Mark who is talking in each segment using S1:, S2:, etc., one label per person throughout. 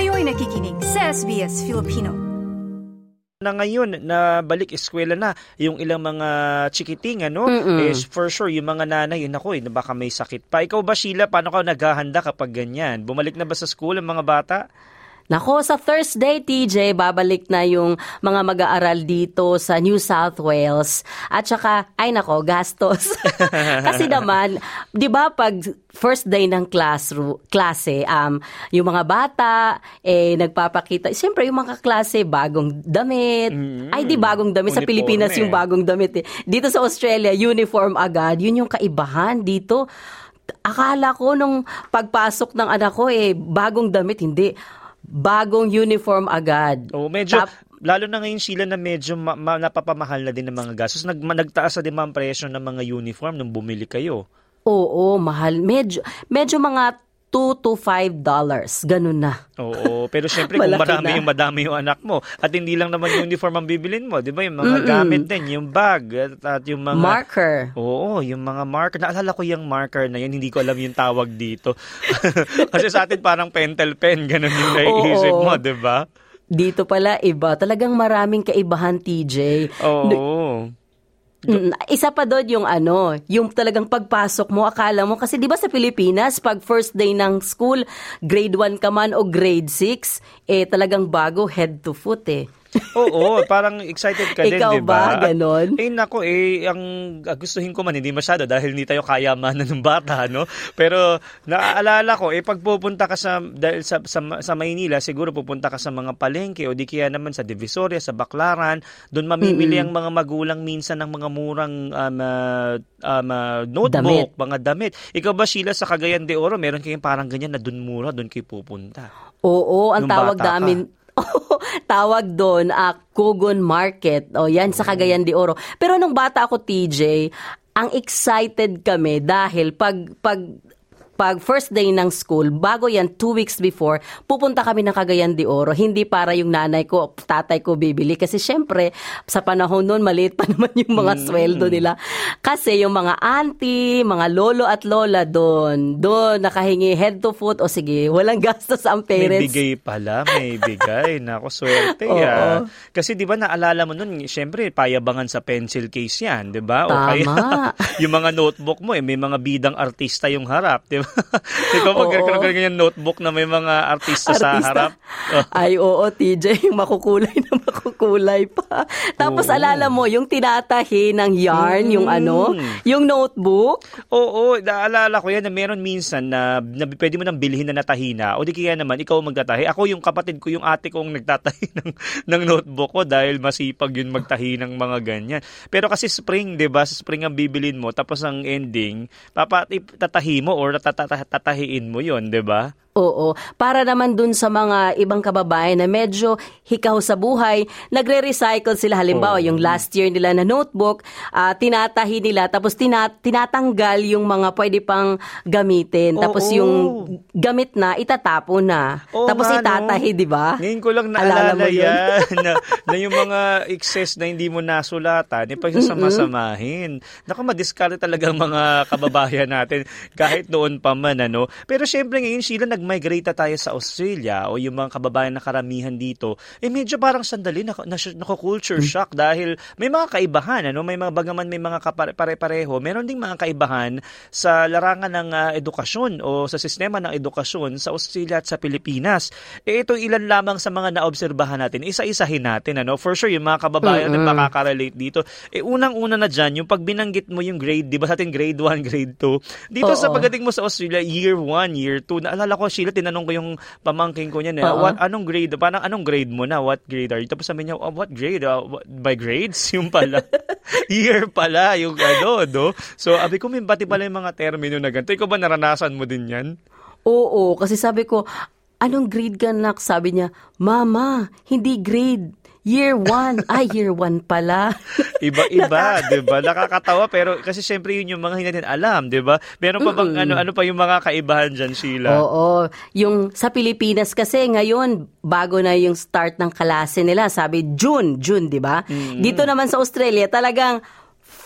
S1: Kayo'y nakikinig sa SBS Filipino.
S2: Na ngayon na balik eskwela na yung ilang mga chikiting ano? Is for sure yung mga nanay yun ako eh baka may sakit pa. Ikaw ba Sheila paano ka naghahanda kapag ganyan? Bumalik na ba sa school ang mga bata
S3: Nako, sa Thursday, TJ, babalik na yung mga mag-aaral dito sa New South Wales. At saka, ay nako, gastos. Kasi naman, di ba pag first day ng classroom, klase, um, yung mga bata, eh, nagpapakita, siyempre yung mga klase, bagong damit. Mm-hmm. Ay, di bagong damit. Uniforme. Sa Pilipinas yung bagong damit. Eh. Dito sa Australia, uniform agad. Yun yung kaibahan dito. Akala ko nung pagpasok ng anak ko, eh, bagong damit. Hindi bagong uniform agad.
S2: Oh, medyo Tap, lalo na ngayon sila na medyo ma- ma- napapamahal na din ng mga gastos. Nag, nagtaas na din mga presyo ng mga uniform nung bumili kayo.
S3: Oo, mahal. Medyo, medyo mga 2 to 5 dollars. Ganun na.
S2: Oo, pero syempre kung marami na. yung madami yung anak mo at hindi lang naman yung uniform ang bibilin mo, 'di ba? Yung mga Mm-mm. gamit din, yung bag at, at yung mga
S3: marker.
S2: Oo, yung mga marker. Naalala ko yung marker na yun, hindi ko alam yung tawag dito. Kasi sa atin parang pentel pen, ganun yung naiisip mo, 'di ba?
S3: Dito pala iba. Talagang maraming kaibahan, TJ.
S2: Oo.
S3: Mm, isa pa doon yung ano, yung talagang pagpasok mo, akala mo, kasi di ba sa Pilipinas, pag first day ng school, grade 1 ka man o grade 6, eh talagang bago head to foot eh.
S2: Oo, parang excited ka din,
S3: di
S2: ba?
S3: Ikaw ba? Ganon?
S2: Eh, nako, eh, ang gustuhin ko man, hindi masyado dahil hindi tayo kayamanan ng bata, no? Pero, naaalala ko, eh, pag pupunta ka sa, dahil sa, sa, sa Maynila, siguro pupunta ka sa mga palengke o di kaya naman sa Divisoria, sa Baclaran, doon mamimili mm-hmm. ang mga magulang minsan ng mga murang um, uh, um, uh, notebook, damit. mga damit. Ikaw ba, Sheila, sa Cagayan de Oro, meron kayong parang ganyan na doon mura, doon kayo pupunta?
S3: Oo, ang Nung tawag namin, tawag doon, uh, Kugon Market. O yan sa Cagayan de Oro. Pero nung bata ako, TJ, ang excited kami dahil pag pag pag first day ng school, bago yan, two weeks before, pupunta kami ng Cagayan de Oro. Hindi para yung nanay ko, tatay ko bibili. Kasi syempre, sa panahon noon, maliit pa naman yung mga mm. sweldo nila. Kasi yung mga auntie, mga lolo at lola doon, doon nakahingi head to foot, o sige, walang gastos ang parents.
S2: May bigay pala, may bigay. Nako, swerte ya. Kasi di ba naalala mo noon, syempre, payabangan sa pencil case yan, di ba?
S3: O Tama. kaya,
S2: yung mga notebook mo, eh, may mga bidang artista yung harap, di ba? Ikaw pag oh, ganyan notebook na may mga artista, artista. sa harap.
S3: Oh. Ay, oo, TJ, yung makukulay na makukulay pa. Tapos oo. alala mo, yung tinatahi ng yarn, mm. yung ano, yung notebook.
S2: Oo, naalala ko yan na meron minsan na, na pwede mo nang bilhin na natahi na. O di kaya naman, ikaw magtatahi. Ako yung kapatid ko, yung ate kong nagtatahi ng, ng notebook ko dahil masipag yun magtahi ng mga ganyan. Pero kasi spring, di ba? Sa spring ang bibilin mo, tapos ang ending, papatatahi mo or tatatahi tatahiin mo yon, 'di ba?
S3: Oo. Para naman dun sa mga ibang kababayan na medyo hikaw sa buhay, nagre-recycle sila. Halimbawa, oh. yung last year nila na notebook, uh, tinatahi nila, tapos tina- tinatanggal yung mga pwede pang gamitin. Oh, tapos oh. yung gamit na, itatapo na. Oh, tapos nga, itatahi, no? di ba?
S2: Ngayon ko lang naalala yan, na, na yung mga excess na hindi mo nasulatan, ipagsasama-samahin. Mm-hmm. Naku, madiskarte talagang mga kababayan natin kahit noon pa man, ano. Pero syempre ngayon, sila nag nag-migrate na tayo sa Australia o yung mga kababayan na karamihan dito, eh medyo parang sandali na, na, na culture hmm. shock dahil may mga kaibahan, ano? May mga bagaman may mga pare-pareho, meron ding mga kaibahan sa larangan ng uh, edukasyon o sa sistema ng edukasyon sa Australia at sa Pilipinas. Eh ito ilan lamang sa mga naobserbahan natin. Isa-isahin natin, ano? For sure, yung mga kababayan mm-hmm. na makaka-relate dito. Eh unang-una na dyan, yung pag binanggit mo yung grade, di ba sa atin grade 1, grade 2. Dito Oo. sa pagdating mo sa Australia, year 1, year 2, naalala ko Sheila, tinanong ko yung pamangking ko niya na, what, anong grade, parang anong grade mo na? What grade are you? Tapos sabi niya, oh, what grade? Uh, what, by grades? Yung pala. Year pala, yung ano, no? So, abi ko, may bati pala yung mga termino na ganito. Ikaw ba naranasan mo din yan?
S3: Oo, kasi sabi ko, anong grade ka nak? Sabi niya, Mama, hindi grade. Year 1. Ay, year 1 pala.
S2: Iba-iba, 'di ba? Nakakatawa pero kasi syempre yun yung mga hindi natin alam, 'di ba? Meron pa bang mm-hmm. ano ano pa yung mga kaibahan diyan, Sheila?
S3: Oo. Yung sa Pilipinas kasi ngayon bago na yung start ng klase nila, sabi June, June, 'di ba? Mm-hmm. Dito naman sa Australia talagang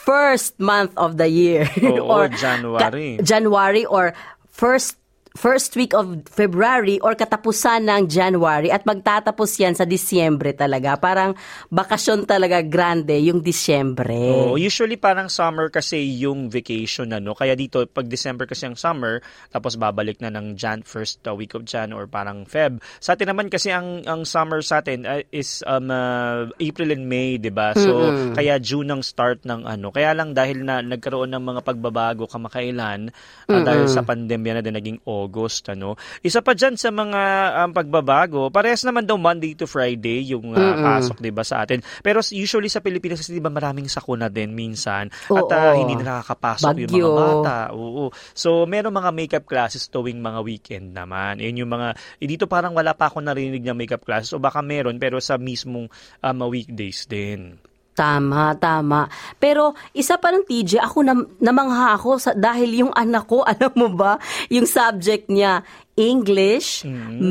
S3: first month of the year
S2: Oo, or January.
S3: January or first first week of February or katapusan ng January at magtatapos yan sa Disyembre talaga. Parang bakasyon talaga grande yung Disyembre.
S2: Oh, usually parang summer kasi yung vacation ano. Kaya dito pag December kasi ang summer, tapos babalik na ng Jan first uh, week of Jan or parang Feb. Sa atin naman kasi ang ang summer sa atin uh, is um, uh, April and May, 'di ba? So
S3: Mm-mm.
S2: kaya June ang start ng ano. Kaya lang dahil na nagkaroon ng mga pagbabago kamakailan uh, dahil sa pandemya na din naging August ano. Isa pa diyan sa mga um, pagbabago, parehas naman daw Monday to Friday yung uh,
S3: Mm-mm.
S2: pasok 'di ba sa atin. Pero usually sa Pilipinas kasi 'di ba maraming sakuna din minsan at
S3: Oo.
S2: uh, hindi na nakakapasok yung
S3: Bagyo.
S2: mga bata. Oo. So meron mga makeup classes tuwing mga weekend naman. Yun yung mga eh, dito parang wala pa ako narinig na makeup classes o baka meron pero sa mismong um, weekdays din.
S3: Tama, tama. Pero isa pa ng TJ, ako nam- namangha ako sa, dahil yung anak ko, alam mo ba, yung subject niya, English,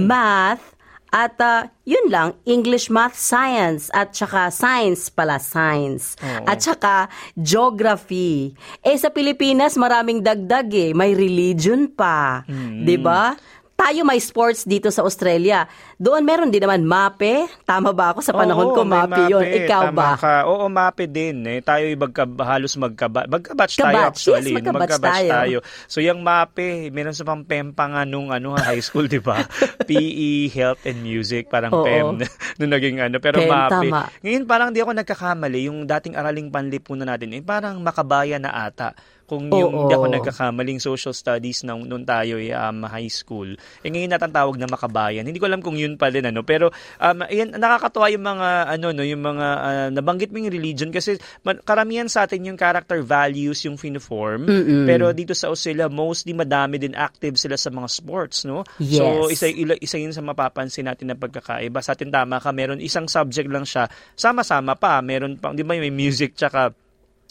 S3: Math, at ah, yun lang, English, Math, Science, at saka Science pala, Science.
S2: Oo.
S3: At saka Geography. Eh sa Pilipinas, maraming dagdag eh. May religion pa. 'Di ba? Tayo may sports dito sa Australia. Doon meron din naman MAPE. Tama ba ako sa panahon
S2: Oo,
S3: ko
S2: may
S3: MAPE yun? Ikaw
S2: Tama
S3: ba?
S2: Ka. Oo, mape din. Eh. Tayo magka, halos magkaba, magkabatch tayo
S3: Kabatch.
S2: actually.
S3: Yes, magkabatch tayo.
S2: So yung mape, meron sa pang PEM pa nga nung ano, high school, di ba? PE, Health and Music, parang
S3: Oo.
S2: PEM nung naging ano. Pero
S3: PEM,
S2: mape.
S3: tama.
S2: Ngayon parang di ako nagkakamali. Yung dating araling panlipunan natin, eh, parang makabaya na ata kung yung
S3: Oo.
S2: di ako nagkakamaling social studies nung, nung tayo ay um, high school. Eh ngayon natatawag na makabayan. Hindi ko alam kung yun pa din ano, pero um ayan, nakakatuwa yung mga ano no, yung mga ah, nabanggit mo yung religion kasi man- karamihan sa atin yung character values yung finiform.
S3: Mm-mm.
S2: Pero dito sa Australia mostly madami din active sila sa mga sports, no?
S3: Yes.
S2: So isa isa yun sa mapapansin natin na pagkakaiba. Sa atin tama ka, meron isang subject lang siya. Sama-sama pa, meron pa, 'di ba, may music tsaka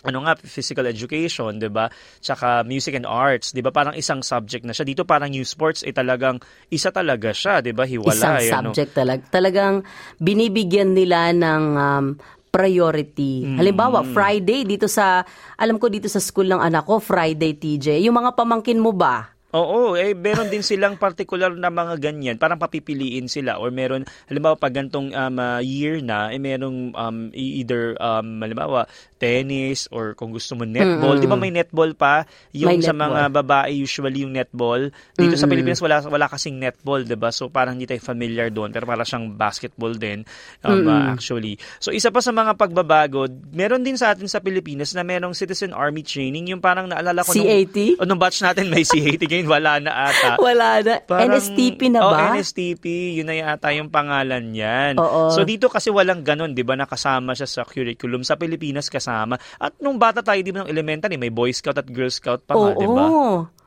S2: ano nga physical education, 'di ba? Tsaka music and arts, 'di ba? Parang isang subject na siya. Dito parang youth sports eh talagang isa talaga siya, 'di ba?
S3: Isang
S2: Hiwalay ano.
S3: subject talaga. Talagang binibigyan nila ng um, priority.
S2: Mm.
S3: Halimbawa, Friday dito sa, alam ko dito sa school ng anak ko, Friday TJ. Yung mga pamangkin mo ba?
S2: Oo, eh meron din silang particular na mga ganyan, parang papipiliin sila or meron halimbawa pag gantong um, uh, year na, eh merong um, e- either um, halimbawa tennis or kung gusto mo netball. Di ba may netball pa? Yung
S3: May
S2: sa
S3: netball.
S2: mga babae usually yung netball. Dito sa Pilipinas wala wala kasing netball, 'di ba? So parang hindi tayo familiar doon, pero para siyang basketball din um, uh, actually. So isa pa sa mga pagbabago, meron din sa atin sa Pilipinas na merong citizen army training, yung parang naalala ko nung,
S3: CAT?
S2: o, nung batch natin may CAT, ngayon wala na ata.
S3: Wala na.
S2: Parang-
S3: NSTP na
S2: Oh,
S3: ba?
S2: NSTP, yun na yata yung pangalan niyan.
S3: Oo.
S2: So dito kasi walang ganun, 'di ba? Nakasama siya sa curriculum sa Pilipinas kasama. At nung bata tayo, di ba, ng elementary, may Boy Scout at Girl Scout pa nga. 'di ba?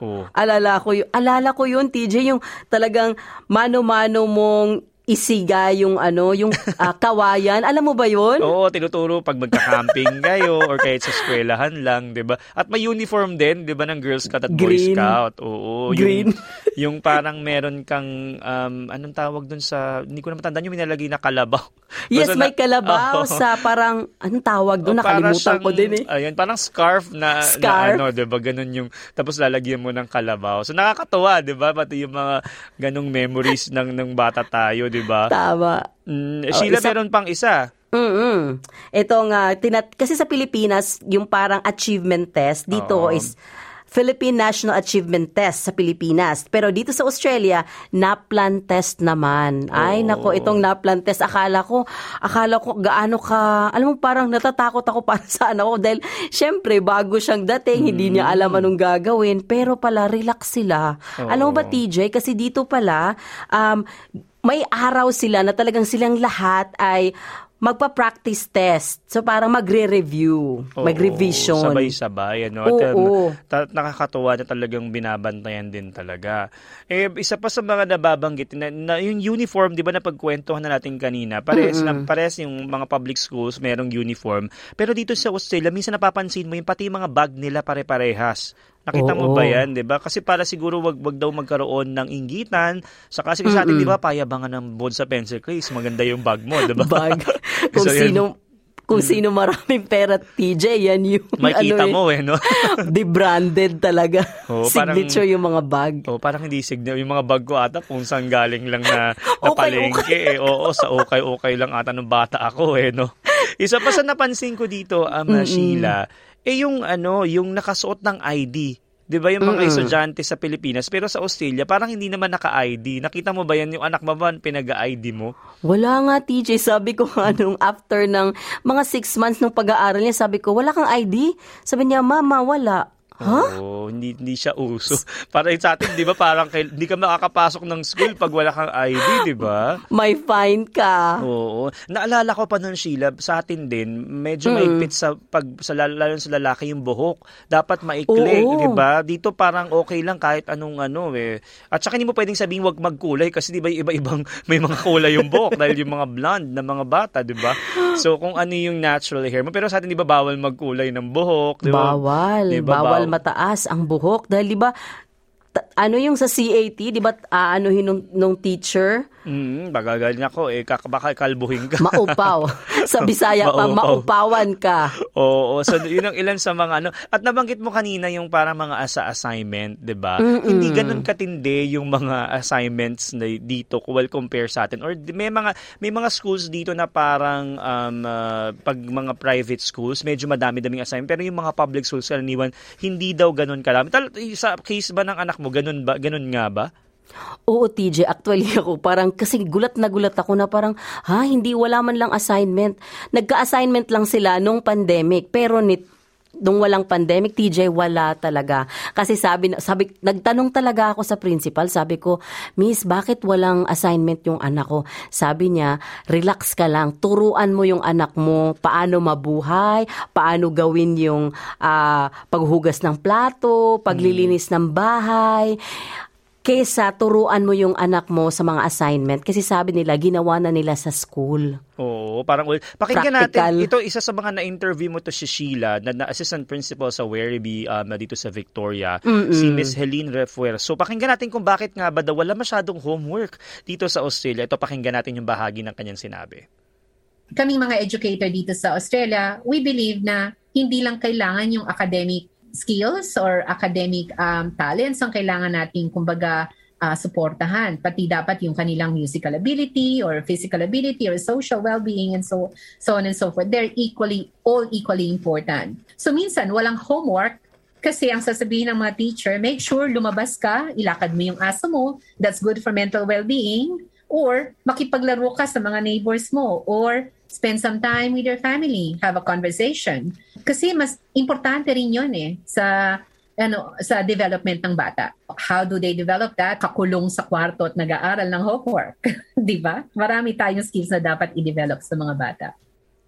S2: Oo.
S3: Alala ko yun. Alala ko yun, TJ, yung talagang mano-mano mong isiga yung ano, yung ah, kawayan. Alam mo ba yun?
S2: Oo, tinuturo pag magka-camping kayo or kahit sa eskwelahan lang, 'di ba? At may uniform din, 'di ba, ng Girl Scout at Boy
S3: Green.
S2: Scout. Oo,
S3: Green.
S2: yung yung parang meron kang um, anong tawag dun sa hindi ko na matandaan yung minalagay na kalabaw.
S3: Yes,
S2: Basta
S3: may
S2: na-
S3: kalabaw
S2: Oo.
S3: sa parang, anong tawag doon?
S2: O, para
S3: Nakalimutan ko
S2: siyang-
S3: din eh.
S2: Ayun, parang scarf na,
S3: Scarf?
S2: na ano, 'di ba? Ganun yung tapos lalagyan mo ng kalabaw. So nakakatuwa, 'di ba? Pati yung mga ganung memories ng ng bata tayo, 'di ba?
S3: Tama.
S2: Mm,
S3: Oh,
S2: Sheila
S3: isa-
S2: meron pang isa.
S3: mm Ito nga, tinat kasi sa Pilipinas, yung parang achievement test, dito
S2: Oo.
S3: is Philippine National Achievement Test sa Pilipinas. Pero dito sa Australia, NAPLAN test naman. Ay,
S2: Oo.
S3: nako, itong NAPLAN test, akala ko, akala ko gaano ka, alam mo, parang natatakot ako para sa anak ko dahil, syempre, bago siyang dating, hindi niya alam anong gagawin, pero pala, relax sila.
S2: Oo.
S3: Alam mo ba, TJ, kasi dito pala, um, may araw sila na talagang silang lahat ay magpa-practice test. So parang magre-review,
S2: Oo,
S3: mag-revision.
S2: Sabay-sabay. Ano? At,
S3: Oo.
S2: um, ta- nakakatuwa na talagang binabantayan din talaga. Eh, isa pa sa mga nababanggit, na, na yung uniform, di ba na pagkwentuhan na natin kanina, pares, na, pares yung mga public schools, merong uniform. Pero dito sa Australia, minsan napapansin mo yung pati yung mga bag nila pare-parehas. Nakita mo
S3: Oo.
S2: ba yan, 'di ba? Kasi para siguro wag wag daw magkaroon ng inggitan. Sa kasi sa atin, 'di ba, payabangan ng board sa pencil case, maganda yung bag mo, 'di ba?
S3: Bag. Kung
S2: So,
S3: sino kung sino maraming pera, TJ, yan yung
S2: Makikita
S3: ano,
S2: mo eh, no?
S3: the branded talaga.
S2: Parang-
S3: Signature yung mga bag.
S2: Oh, parang hindi signal. Yung mga bag ko ata kung saan galing lang na, na
S3: Okay,
S2: palengke. Eh. Oo, sa okay-okay lang ata nung bata ako eh, no? Isa pa sa napansin ko dito, um, Sheila, eh yung ano, yung nakasuot ng ID. 'Di ba yung mga estudyante sa Pilipinas pero sa Australia parang hindi naman naka-ID. Nakita mo ba yan yung anak mo ba pinag-ID mo?
S3: Wala nga, TJ. Sabi ko nga nung after ng mga six months ng pag-aaral niya, sabi ko, wala kang ID? Sabi niya, mama, wala. Ha?
S2: Oo, hindi, hindi siya uso. Para sa atin, di ba, parang kail- hindi ka makakapasok ng school pag wala kang ID, di ba?
S3: May fine ka.
S2: Oo. Naalala ko pa nun, Sheila, sa atin din, medyo maigpit sa, pag, sa, lal- lalo sa lalaki yung buhok. Dapat maikli, di ba? Dito parang okay lang kahit anong ano eh. At saka hindi mo pwedeng sabihin wag magkulay kasi di ba iba-ibang may mga kulay yung buhok dahil yung mga blonde na mga bata, di ba? So kung ano yung natural hair mo. Pero sa atin, di ba, bawal magkulay ng buhok, di ba?
S3: Bawal.
S2: Di ba?
S3: Bawal
S2: Baw-
S3: mataas ang buhok. Dahil di ba, ta- ano yung sa CAT, di ba, aanuhin nung, nung teacher?
S2: Mm, bagagaling ako eh, kak- baka kalbuhin ka.
S3: Maupaw. sa Bisaya pa,
S2: Maupaw.
S3: maupawan ka.
S2: Oo, so yun ang ilan sa mga ano. At nabanggit mo kanina yung parang mga asa assignment, 'di ba? Hindi ganun katindi yung mga assignments na dito well compare sa atin or may mga may mga schools dito na parang um, ah, pag mga private schools medyo madami-daming assignment pero yung mga public schools karaniwan hindi daw ganun karami. Tal- sa case ba ng anak mo ganun ba? Ganun nga ba?
S3: Oo, TJ, actually ako, parang kasi gulat na gulat ako na parang, ha, hindi, wala man lang assignment. Nagka-assignment lang sila nung pandemic, pero nit, nung walang pandemic, TJ, wala talaga. Kasi sabi, sabi, nagtanong talaga ako sa principal, sabi ko, Miss, bakit walang assignment yung anak ko? Sabi niya, relax ka lang, turuan mo yung anak mo paano mabuhay, paano gawin yung ah, paghugas ng plato, paglilinis ng bahay, kesa turuan mo yung anak mo sa mga assignment kasi sabi nila ginawa na nila sa school.
S2: Oo, parang pakinggan
S3: Practical.
S2: natin. Ito isa sa mga na-interview mo to si Sheila, na, na assistant principal sa Werribee um, na dito sa Victoria, si Miss Helene Refuer. So pakinggan natin kung bakit nga ba daw wala masyadong homework dito sa Australia. Ito pakinggan natin yung bahagi ng kanyang sinabi.
S4: kaming mga educator dito sa Australia, we believe na hindi lang kailangan yung academic skills or academic um, talents ang kailangan nating kumbaga uh, suportahan. Pati dapat yung kanilang musical ability or physical ability or social well-being and so, so on and so forth. They're equally, all equally important. So minsan, walang homework kasi ang sasabihin ng mga teacher, make sure lumabas ka, ilakad mo yung aso mo, that's good for mental well-being, or makipaglaro ka sa mga neighbors mo, or spend some time with your family, have a conversation. Kasi mas importante rin yun eh sa ano sa development ng bata. How do they develop that? Kakulong sa kwarto at nag-aaral ng homework. 'Di ba? Marami tayong skills na dapat i-develop sa mga bata.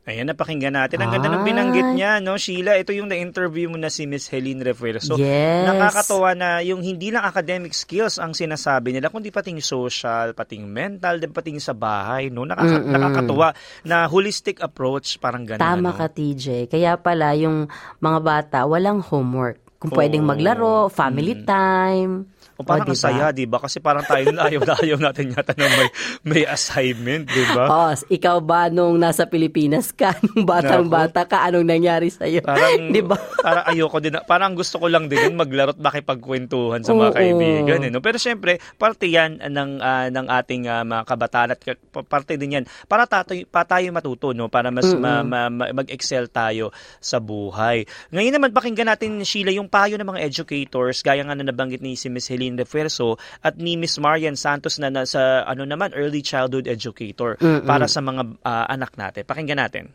S2: Ayan, napakinggan natin. Ang ganda ng
S3: Ay.
S2: binanggit niya, no, Sheila. Ito yung na-interview mo na si Miss Helene Refuer. So,
S3: Yes.
S2: nakakatawa na yung hindi lang academic skills ang sinasabi nila, kundi pating social, pating mental, pating sa bahay, no? Nakaka- nakakatuwa na holistic approach, parang ganun.
S3: Tama
S2: ano?
S3: ka TJ. Kaya pala yung mga bata walang homework. Kung pwedeng
S2: Oo.
S3: maglaro, family time.
S2: O parang
S3: O,
S2: ang
S3: diba?
S2: saya, di ba? Kasi parang tayo na ayaw na ayaw natin yata na may, may assignment, di ba?
S3: Oh, ikaw ba nung nasa Pilipinas ka, nung batang-bata ka, anong nangyari sa'yo?
S2: Parang,
S3: Di ba?
S2: parang ayoko din. Parang gusto ko lang din maglaro at makipagkwentuhan sa mga
S3: Oo.
S2: kaibigan. Eh, no? Pero syempre, parte yan ng, ah, ng ating ah, mga kabataan at parte din yan para tayo, pa tayo matuto, no? para mas ma- ma- ma- mag-excel tayo sa buhay. Ngayon naman, pakinggan natin, Sheila, yung payo ng mga educators, gaya nga na nabanggit ni si Miss Helene Refuerzo at ni Miss Marian Santos na nasa ano naman, early childhood educator para sa mga ah, anak natin. Pakinggan natin.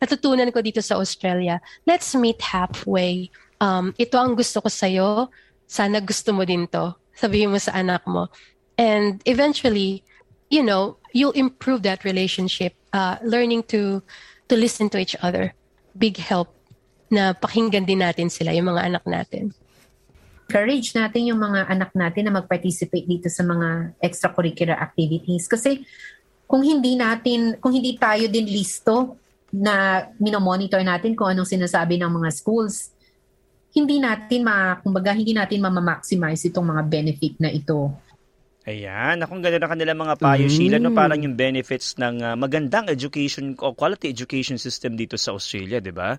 S5: natutunan ko dito sa Australia, let's meet halfway. Um, ito ang gusto ko sa'yo. Sana gusto mo din to. Sabihin mo sa anak mo. And eventually, you know, you'll improve that relationship. Uh, learning to to listen to each other. Big help na pakinggan din natin sila, yung mga anak natin.
S4: Encourage natin yung mga anak natin na mag-participate dito sa mga extracurricular activities. Kasi kung hindi natin, kung hindi tayo din listo na minomonitor natin kung anong sinasabi ng mga schools, hindi natin ma, kumbaga, hindi natin ma-maximize itong mga benefit na ito.
S2: Ayan, akong ganda na kanilang mga payo, Sheila, no? Parang yung benefits ng ah, magandang education o quality education system dito sa Australia, di ba?